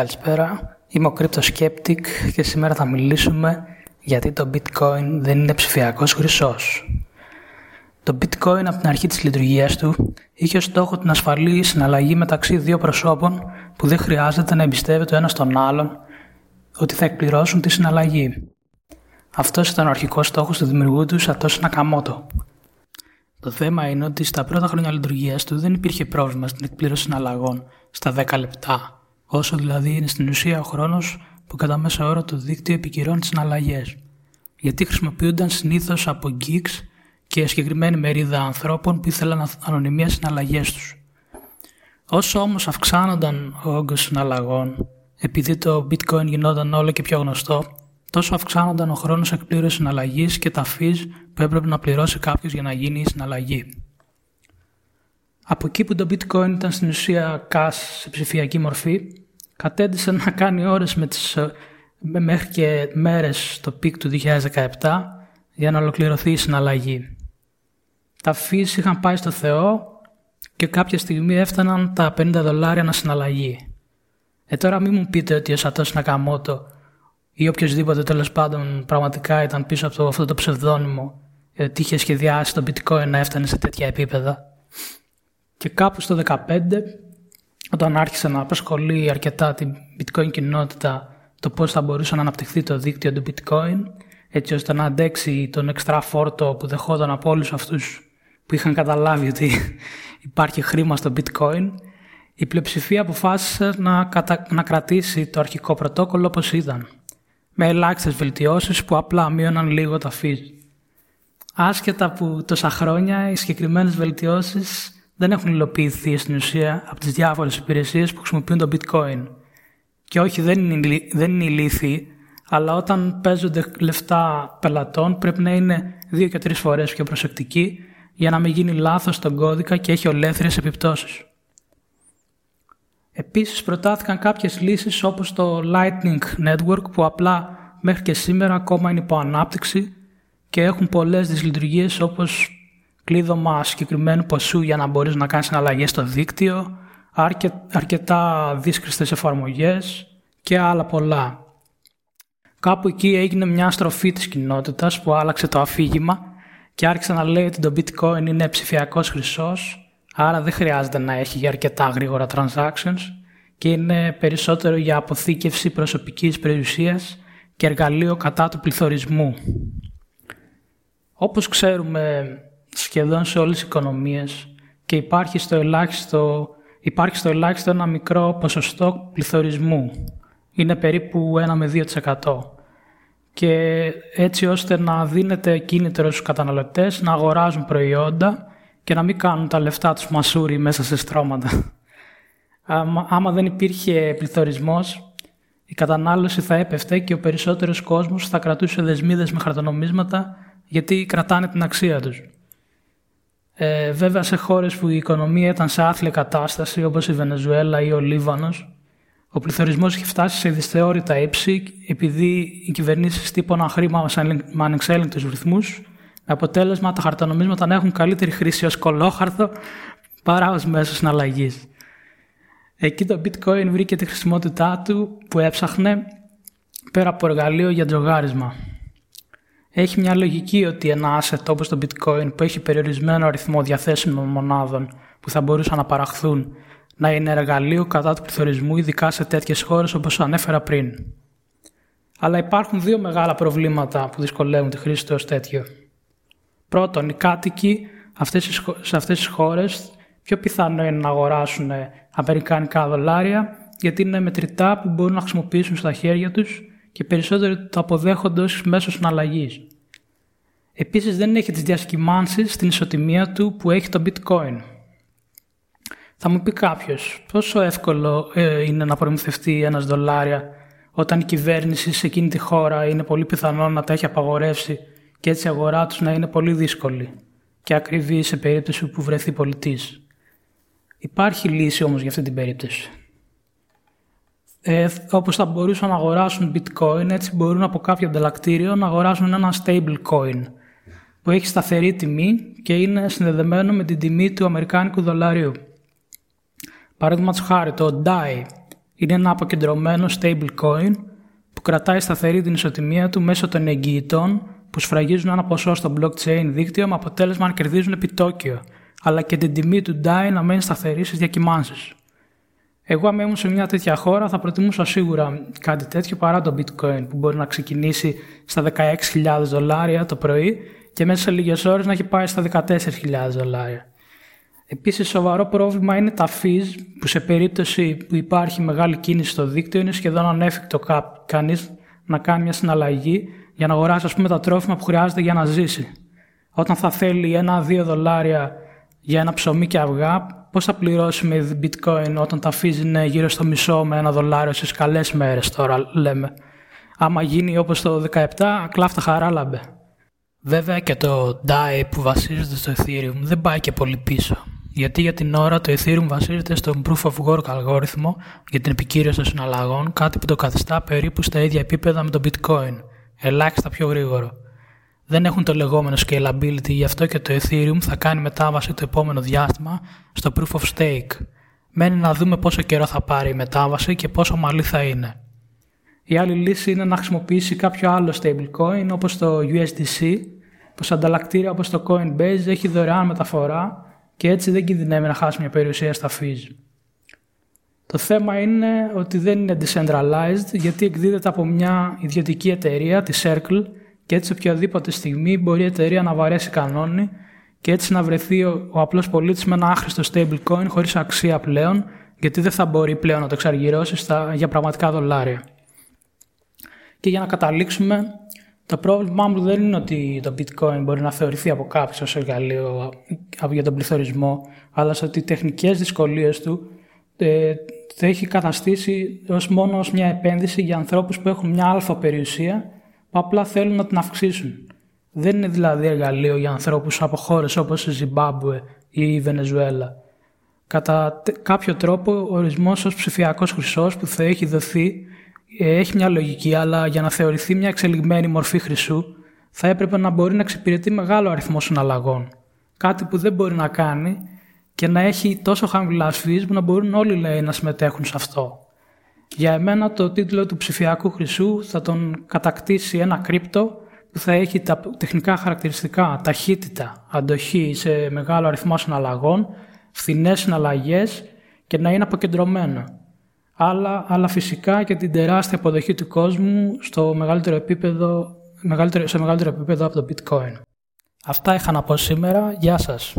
Καλησπέρα, είμαι ο Crypto Skeptic και σήμερα θα μιλήσουμε γιατί το Bitcoin δεν είναι ψηφιακός χρυσός. Το Bitcoin από την αρχή της λειτουργίας του είχε ως στόχο την ασφαλή συναλλαγή μεταξύ δύο προσώπων που δεν χρειάζεται να εμπιστεύεται ο ένας τον άλλον ότι θα εκπληρώσουν τη συναλλαγή. Αυτός ήταν ο αρχικός στόχος του δημιουργού του Σατώση Νακαμότο. Το θέμα είναι ότι στα πρώτα χρόνια λειτουργίας του δεν υπήρχε πρόβλημα στην εκπλήρωση συναλλαγών στα 10 λεπτά, όσο δηλαδή είναι στην ουσία ο χρόνος που κατά μέσο όρο το δίκτυο επικυρώνει τις συναλλαγές. Γιατί χρησιμοποιούνταν συνήθως από geeks και συγκεκριμένη μερίδα ανθρώπων που ήθελαν ανωνυμία συναλλαγές τους. Όσο όμως αυξάνονταν ο όγκος συναλλαγών, επειδή το bitcoin γινόταν όλο και πιο γνωστό, τόσο αυξάνονταν ο χρόνος εκπλήρωσης συναλλαγής και τα fees που έπρεπε να πληρώσει κάποιος για να γίνει η συναλλαγή. Από εκεί που το bitcoin ήταν στην ουσία cash σε ψηφιακή μορφή, κατέντησε να κάνει ώρες με τις, μέχρι και μέρες στο peak του 2017 για να ολοκληρωθεί η συναλλαγή. Τα fees είχαν πάει στο Θεό και κάποια στιγμή έφταναν τα 50 δολάρια ανά συναλλαγή. Ε τώρα μην μου πείτε ότι ο Σατόσι Νακαμότο ή οποιοσδήποτε τέλος πάντων πραγματικά ήταν πίσω από αυτό το ψευδόνυμο ότι είχε σχεδιάσει το bitcoin να έφτανε σε τέτοια επίπεδα. Και κάπου στο 2015, όταν άρχισε να απασχολεί αρκετά την bitcoin κοινότητα το πώς θα μπορούσε να αναπτυχθεί το δίκτυο του bitcoin, έτσι ώστε να αντέξει τον εξτρά φόρτο που δεχόταν από όλους αυτούς που είχαν καταλάβει ότι υπάρχει χρήμα στο bitcoin, η πλειοψηφία αποφάσισε να, να κρατήσει το αρχικό πρωτόκολλο όπως ήταν, με ελάχιστες βελτιώσεις που απλά μείωναν λίγο τα fees. Άσχετα που τόσα χρόνια οι συγκεκριμένες βελτιώσεις δεν έχουν υλοποιηθεί στην ουσία από τις διάφορες υπηρεσίες που χρησιμοποιούν το bitcoin. Και όχι δεν είναι, δεν είναι ηλίθιοι, αλλά όταν παίζονται λεφτά πελατών πρέπει να είναι δύο και τρεις φορές πιο προσεκτικοί για να μην γίνει λάθος στον κώδικα και έχει ολέθριες επιπτώσεις. Επίσης προτάθηκαν κάποιες λύσεις όπως το Lightning Network που απλά μέχρι και σήμερα ακόμα είναι υπό ανάπτυξη και έχουν πολλές δυσλειτουργίες όπως κλείδωμα συγκεκριμένου ποσού για να μπορείς να κάνεις συναλλαγές στο δίκτυο, αρκετά δύσκολες εφαρμογές και άλλα πολλά. Κάπου εκεί έγινε μια στροφή της κοινότητας που άλλαξε το αφήγημα και άρχισε να λέει ότι το bitcoin είναι ψηφιακός χρυσός, άρα δεν χρειάζεται να έχει αρκετά γρήγορα transactions και είναι περισσότερο για αποθήκευση προσωπικής περιουσίας και εργαλείο κατά του πληθωρισμού. Όπως ξέρουμε σχεδόν σε όλες τις οικονομίες και υπάρχει στο ελάχιστο, υπάρχει στο ελάχιστο ένα μικρό ποσοστό πληθωρισμού. Είναι περίπου 1 με 2%. Και έτσι ώστε να δίνεται κίνητρο στους καταναλωτές να αγοράζουν προϊόντα και να μην κάνουν τα λεφτά τους μασούρι μέσα σε στρώματα. Άμα δεν υπήρχε πληθωρισμός, η κατανάλωση θα έπεφτε και ο περισσότερος κόσμος θα κρατούσε δεσμίδες με χαρτονομίσματα γιατί κρατάνε την αξία τους. Ε, βέβαια σε χώρες που η οικονομία ήταν σε άθλια κατάσταση όπως η Βενεζουέλα ή ο Λίβανος ο πληθωρισμός έχει φτάσει σε δυσθεώρητα ύψη επειδή οι κυβερνήσεις τύπωναν χρήμα με ανεξέλεγκτους ρυθμούς με αποτέλεσμα τα χαρτονομίσματα να έχουν καλύτερη χρήση ως κολόχαρθο παρά ως μέσος συναλλαγής. Εκεί το bitcoin βρήκε τη χρησιμότητά του που έψαχνε πέρα από εργαλείο για τζογάρισμα. Έχει μια λογική ότι ένα asset όπως το bitcoin που έχει περιορισμένο αριθμό διαθέσιμων μονάδων που θα μπορούσαν να παραχθούν να είναι εργαλείο κατά του πληθωρισμού ειδικά σε τέτοιες χώρες όπως ανέφερα πριν. Αλλά υπάρχουν δύο μεγάλα προβλήματα που δυσκολεύουν τη χρήση του ως τέτοιο. Πρώτον, οι κάτοικοι σε αυτές τις χώρες πιο πιθανό είναι να αγοράσουν αμερικάνικα δολάρια γιατί είναι μετρητά που μπορούν να χρησιμοποιήσουν στα χέρια τους και περισσότερο το αποδέχονται ως μέσος συναλλαγής. Επίσης δεν έχει τις διασκημάνσεις στην ισοτιμία του που έχει το bitcoin. Θα μου πει κάποιος, πόσο εύκολο ε, είναι να προμηθευτεί ένας δολάρια όταν η κυβέρνηση σε εκείνη τη χώρα είναι πολύ πιθανό να τα έχει απαγορεύσει και έτσι η αγορά τους να είναι πολύ δύσκολη και ακριβή σε περίπτωση που βρεθεί πολιτής. Υπάρχει λύση όμως για αυτή την περίπτωση ε, όπως θα μπορούσαν να αγοράσουν bitcoin, έτσι μπορούν από κάποιο ανταλλακτήριο να αγοράσουν ένα stable coin που έχει σταθερή τιμή και είναι συνδεδεμένο με την τιμή του αμερικάνικου δολαρίου. Παράδειγμα χάρη το DAI Είναι ένα αποκεντρωμένο stablecoin που κρατάει σταθερή την ισοτιμία του μέσω των εγγυητών που σφραγίζουν ένα ποσό στο blockchain δίκτυο με αποτέλεσμα να κερδίζουν επιτόκιο, αλλά και την τιμή του DAI να μένει σταθερή στις διακυμάνσεις. Εγώ, αν ήμουν σε μια τέτοια χώρα, θα προτιμούσα σίγουρα κάτι τέτοιο παρά το bitcoin που μπορεί να ξεκινήσει στα 16.000 δολάρια το πρωί και μέσα σε λίγες ώρες να έχει πάει στα 14.000 δολάρια. Επίσης, σοβαρό πρόβλημα είναι τα fees που σε περίπτωση που υπάρχει μεγάλη κίνηση στο δίκτυο είναι σχεδόν ανέφικτο κανείς να κάνει μια συναλλαγή για να αγοράσει ας πούμε, τα τρόφιμα που χρειάζεται για να ζήσει. Όταν θα θέλει ένα-δύο δολάρια για ένα ψωμί και αυγά, πώς θα πληρώσει με bitcoin όταν τα fees είναι γύρω στο μισό με ένα δολάριο στις καλές μέρες τώρα λέμε. Άμα γίνει όπως το 17, κλάφτα χαρά λάμπε. Βέβαια και το DAI που βασίζεται στο Ethereum δεν πάει και πολύ πίσω. Γιατί για την ώρα το Ethereum βασίζεται στο Proof of Work αλγόριθμο για την επικύρωση των συναλλαγών, κάτι που το καθιστά περίπου στα ίδια επίπεδα με το Bitcoin, ελάχιστα πιο γρήγορο. Δεν έχουν το λεγόμενο scalability, γι' αυτό και το Ethereum θα κάνει μετάβαση το επόμενο διάστημα στο Proof of Stake. Μένει να δούμε πόσο καιρό θα πάρει η μετάβαση και πόσο ομαλή θα είναι. Η άλλη λύση είναι να χρησιμοποιήσει κάποιο άλλο stablecoin όπως το USDC, που σε ανταλλακτήρια όπως το Coinbase έχει δωρεάν μεταφορά και έτσι δεν κινδυνεύει να χάσει μια περιουσία στα fees. Το θέμα είναι ότι δεν είναι decentralized γιατί εκδίδεται από μια ιδιωτική εταιρεία, τη Circle, και έτσι οποιαδήποτε στιγμή μπορεί η εταιρεία να βαρέσει κανόνι και έτσι να βρεθεί ο, ο απλός πολίτης με ένα άχρηστο stablecoin χωρίς αξία πλέον γιατί δεν θα μπορεί πλέον να το εξαργυρώσει στα, για πραγματικά δολάρια. Και για να καταλήξουμε, το πρόβλημά μου δεν είναι ότι το bitcoin μπορεί να θεωρηθεί από κάποιον ως εργαλείο για τον πληθωρισμό, αλλά σε ότι οι τεχνικές δυσκολίες του ε, το έχει καταστήσει ως μόνο ως μια επένδυση για ανθρώπους που έχουν μια αλφα περιουσία που απλά θέλουν να την αυξήσουν. Δεν είναι δηλαδή εργαλείο για ανθρώπους από χώρες όπως η Ζιμπάμπουε ή η Βενεζουέλα. Κατά κάποιο τρόπο, ο ορισμός ως ψηφιακός χρυσός που θα έχει δοθεί ε, έχει μια λογική, αλλά για να θεωρηθεί μια εξελιγμένη μορφή χρυσού, θα έπρεπε να μπορεί να εξυπηρετεί μεγάλο αριθμό συναλλαγών. Κάτι που δεν μπορεί να κάνει και να έχει τόσο χαμηλά fees που να μπορούν όλοι λέει, να συμμετέχουν σε αυτό. Για εμένα το τίτλο του ψηφιακού χρυσού θα τον κατακτήσει ένα κρύπτο που θα έχει τα τεχνικά χαρακτηριστικά, ταχύτητα, αντοχή σε μεγάλο αριθμό συναλλαγών, φθηνές συναλλαγές και να είναι αποκεντρωμένο αλλά, αλλά φυσικά και την τεράστια αποδοχή του κόσμου στο μεγαλύτερο επίπεδο, μεγαλύτερο, σε μεγαλύτερο επίπεδο από το bitcoin. Αυτά είχα να πω σήμερα. Γεια σας.